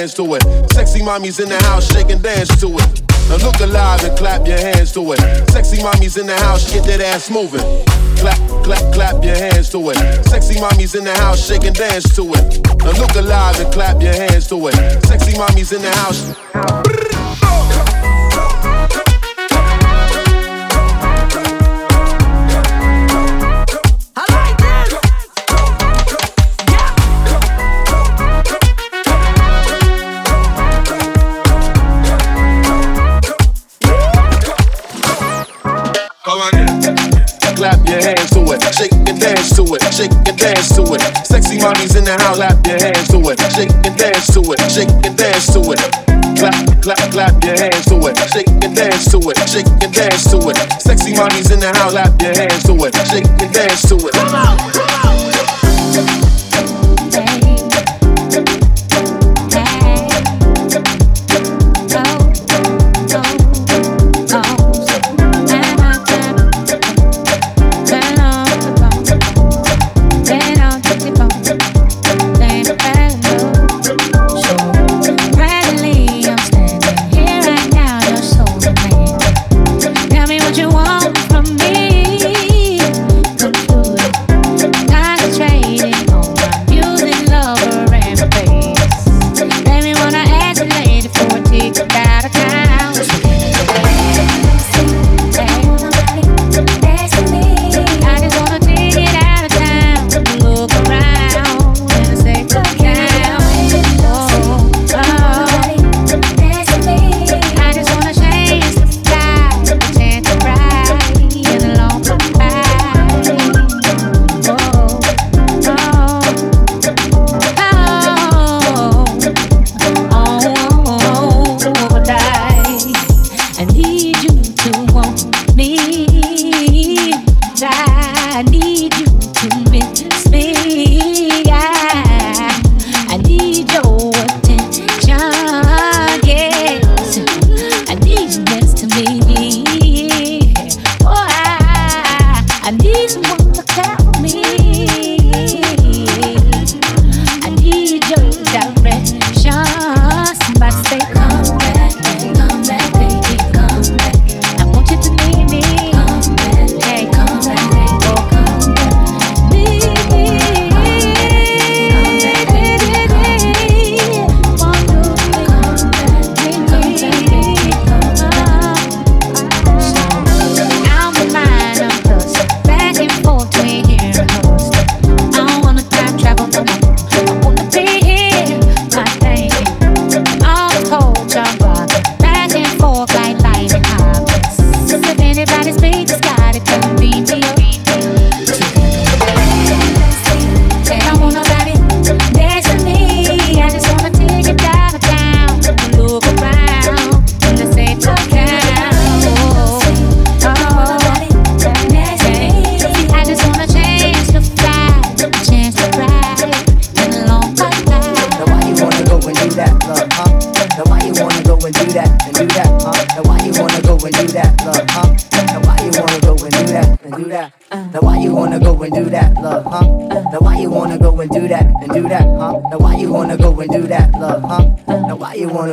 To it. Sexy mommies in the house, shake and dance to it. Now look alive and clap your hands to it. Sexy mommies in the house, get that ass moving. Clap, clap, clap your hands to it. Sexy mommies in the house, shake and dance to it. Now look alive and clap your hands to it. Sexy mommies in the house. Shake and dance to it, shake and dance to it. Sexy mommies in the house, clap your hands to it. Shake and dance to it, shake and dance to it. Clap, clap, clap your hands to it. Shake and dance to it, shake and dance to it. Sexy mommies in the house, clap your hands to it. Shake and dance to it. Come on.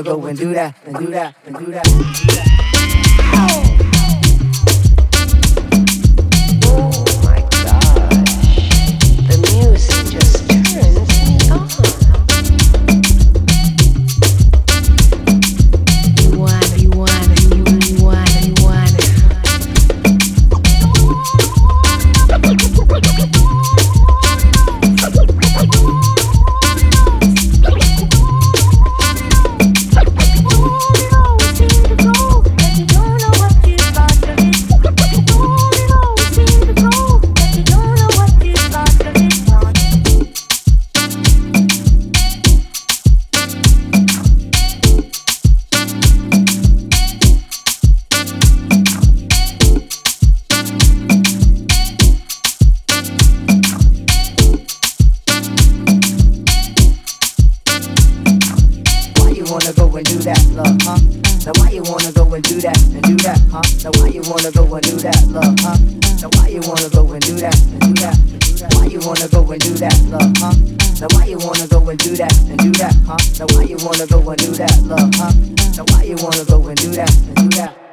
wanna go and do that, and do that, and do that. And do that. Wanna go and do that, and do that, huh? Now why you wanna go and do that, love, huh? Now why you wanna go and do that, and do that?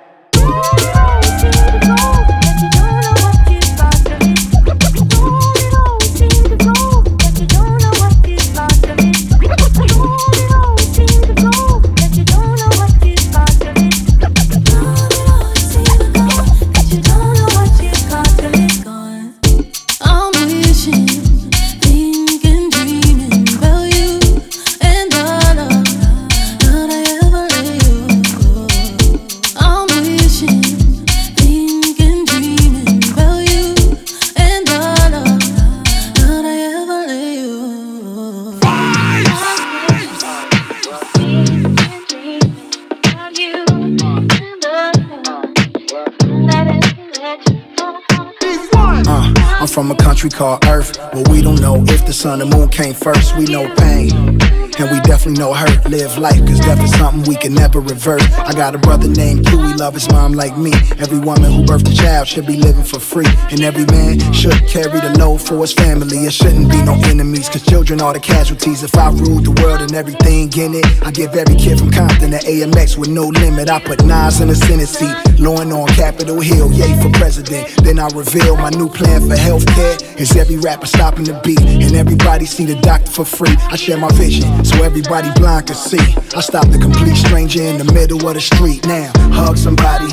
Country called Earth, where we don't know if the sun and moon came first. We know pain. And we definitely know hurt. Live life, cause death is something we can never reverse. I got a brother named Q, he love his mom like me. Every woman who birthed a child should be living for free. And every man should carry the load for his family. It shouldn't be no enemies, cause children are the casualties. If I ruled the world and everything in it, I give every kid from Compton to AMX with no limit. I put Nas in the Senate seat, Lauryn on Capitol Hill, yay for president. Then I reveal my new plan for healthcare. Is every rapper stopping the beat, and everybody see the doctor for free. I share my vision so everybody blind can see. I stop the complete stranger in the middle of the street now. Hug somebody,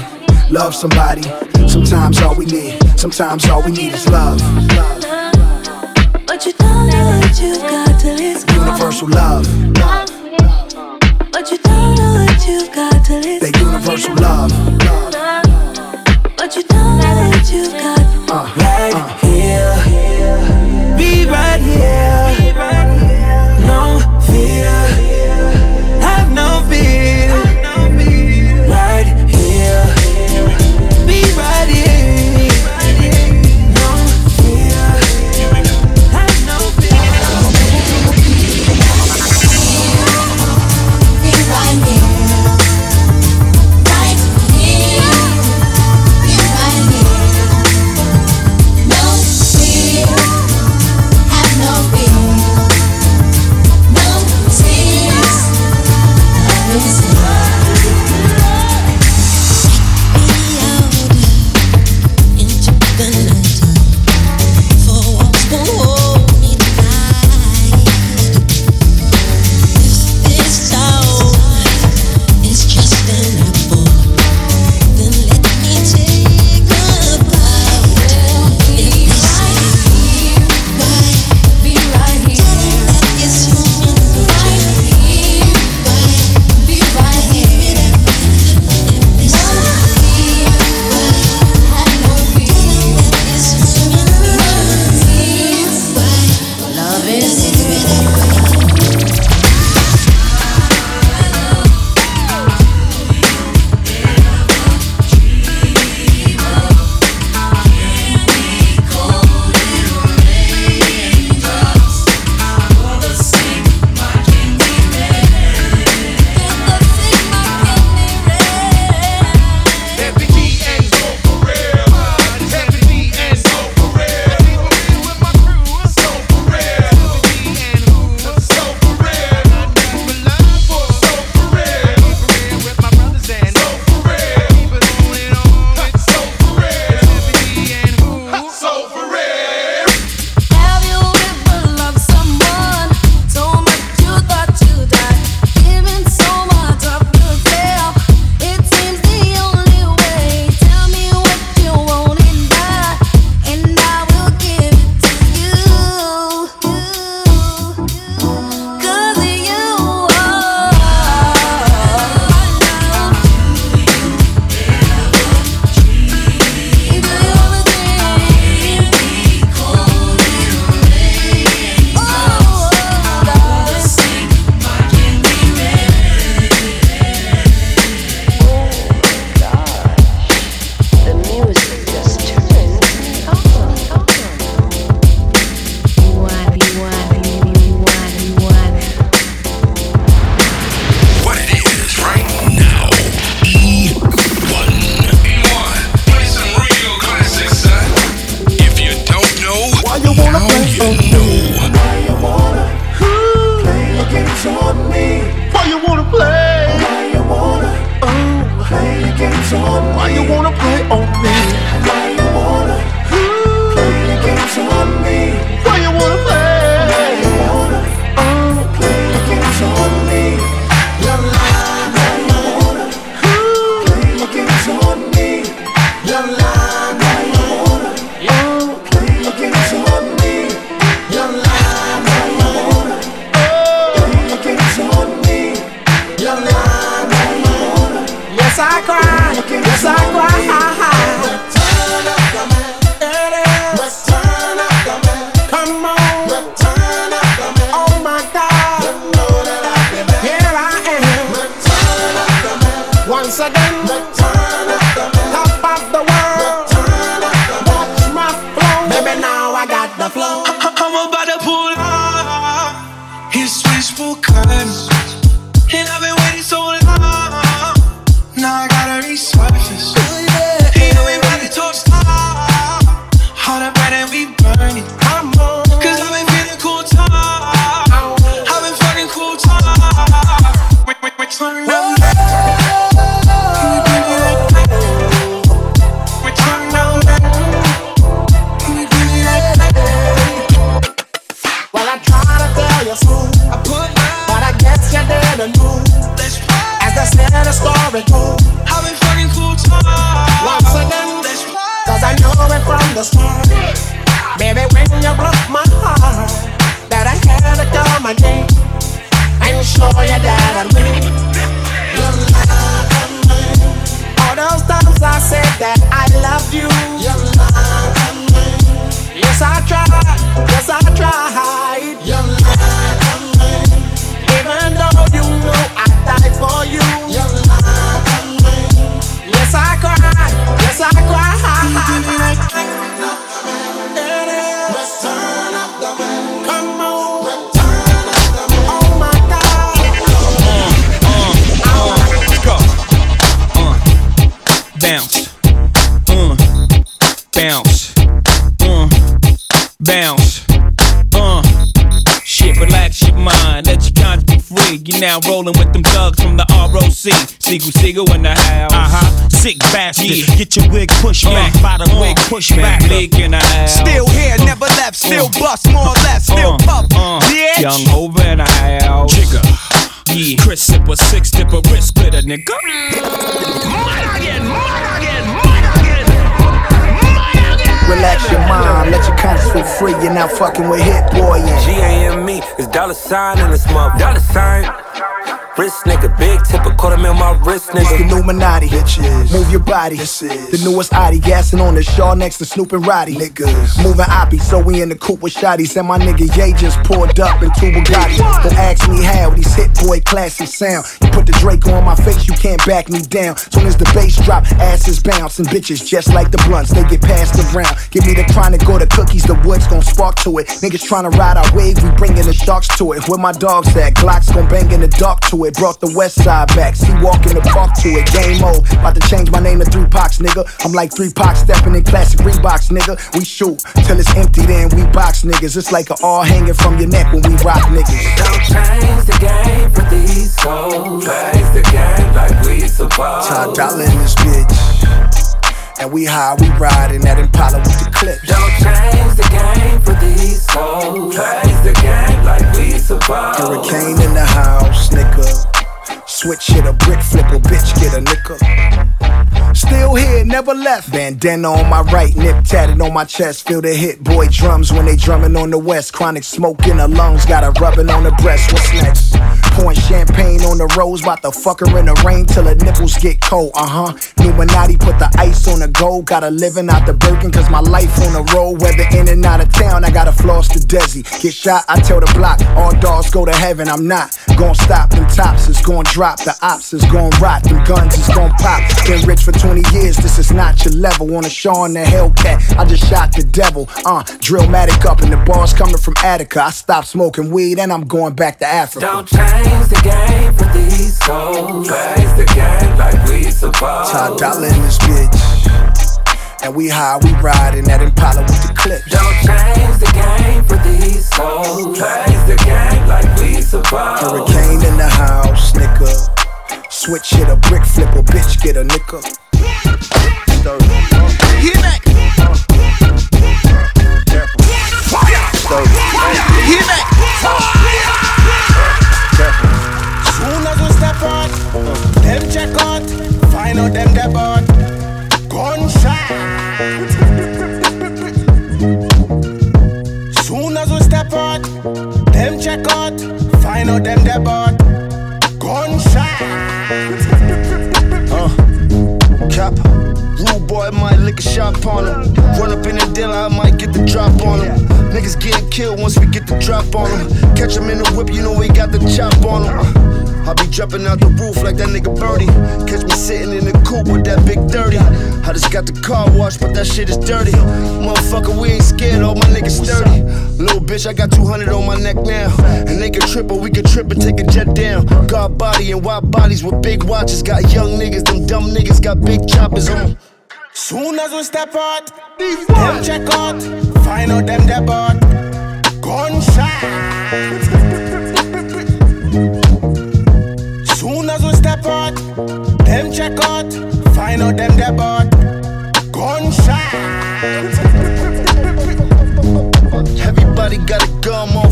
love somebody. Sometimes all we need, sometimes all we need is love. But you don't know what you got till it's gone. Universal love. But you don't know what you got till it's That universal love. Cause I cry. You're now rolling with them thugs from the ROC. Sigel, Sigel in the house. Uh huh. Sick bastard. Yeah. Get your wig pushed back by the wig push back. Leak in the house. Still here, never left, still bust more or less, still Uh, puff. uh, bitch. Young over in the house. Jigger. Yeah. Chris sipper, six dipper, wrist splitter, nigga. Free. You're not fucking with Hit Boy G-A-M-E is dollar sign in this mother. Dollar sign. Wrist nigga, big tip, tipper, quarter mil my wrist nigga. It's the nigga. Illuminati. Bitches. Move your body. This is the newest Audi. Gassing on the Shaw next to Snoop and Roddy. Niggas. Moving Oppie, so we in the coupe with shotties. And my nigga Ye just pulled up in two Bugattis. Don't ask me how these hit boy classic sound. You put the Draco on my face, you can't back me down. Soon as the bass drop, asses bounce. And bitches just like the blunts, they get passed around. Give me the chronic or the cookies, the woods gon' spark to it. Niggas tryna ride our wave, we bringin' the sharks to it. Where my dogs at? Glocks gon' bang in the dark to it. Brought the west side back, see walk in the park to it. Game mode, about to change my name to Three Pox, nigga. I'm like Three Pox stepping in classic Reeboks, nigga. We shoot till it's empty, then we box niggas. It's like a all hanging from your neck when we rock niggas. Don't change the game for these hoes. Plays the game like we supposed. Top dollar in this bitch. And we high, we riding that Impala with the clips. Don't change the game for these hoes. Plays the game like we supposed. Hurricane in the nigga. Switch hit a brick, flip a bitch, get a nigga. Still here, never left. Bandana on my right, nip tatted on my chest. Feel the hit boy drums when they drumming on the west. Chronic smoke in the lungs, got a rubbing on the breast. What's next? Pouring champagne on the rose, bout to fuck her in the rain till her nipples get cold. Uh huh. Illuminati put the ice on the gold. Got her living out the Birkin, cause my life on the road. Whether in and out of town, I gotta floss to Desi. Get shot, I tell the block, all dogs go to heaven. I'm not gonna stop. Them tops is gonna drop. The ops is gonna rot. Them guns is gonna pop. Been rich for 20 years, this is not your level. On a show on the Hellcat, I just shot the devil. Uh, drillmatic up, and the bars coming from Attica. I stopped smoking weed, and I'm going back to Africa. Don't change the game for these hoes. Plays the game like we supposed. Top dollar in this bitch. And we high, we riding that Impala with the clips. Don't change the game for these hoes. Plays the game like we supposed. Hurricane in the house, nigga. Switch hit a brick, flip a bitch, get a nigga. Hit lick on him. Run up in the dealer, I might get the drop on him. Niggas getting killed once we get the drop on him. Catch him in the whip, you know we got the chop on him. I be jumping out the roof like that nigga Birdie. Catch me sitting in the coupe with that big 30. I just got the car washed, but that shit is dirty. Motherfucker, we ain't scared, all my niggas sturdy. Little bitch, I got 200 on my neck now. And they can trip, or we can trip and take a jet down. God body and wide bodies with big watches. Got young niggas, them dumb niggas got big choppers on. Soon as we step out, them check out, find out them bought gunshot. Soon as we step out, them check out, find out them they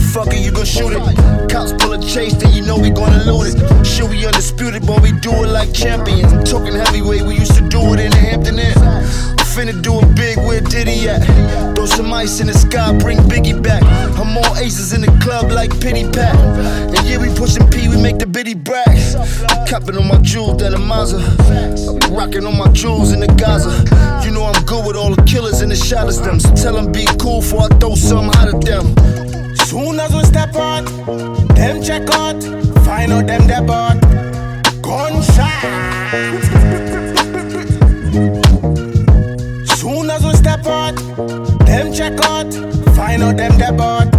motherfucker, you gon' shoot it. Cops pull a chase, then you know we gonna loot it. Shit, we undisputed, but we do it like champions. I'm talking heavyweight, we used to do it in the Hampton Inn. Finna do it big, where Diddy at? Throw some ice in the sky, bring Biggie back. I'm all aces in the club like Pity Pat. And yeah, we pushing P, we make the bitty brags. Copping on my jewels, that a Mazda. I be rocking on my jewels in the Gaza. You know I'm good with all the killers and the shotters them. So tell them be cool before I throw hot at them. Soon as we step out, them check out, find out them bought gunshot. Soon as we step out, them check out, find out them bought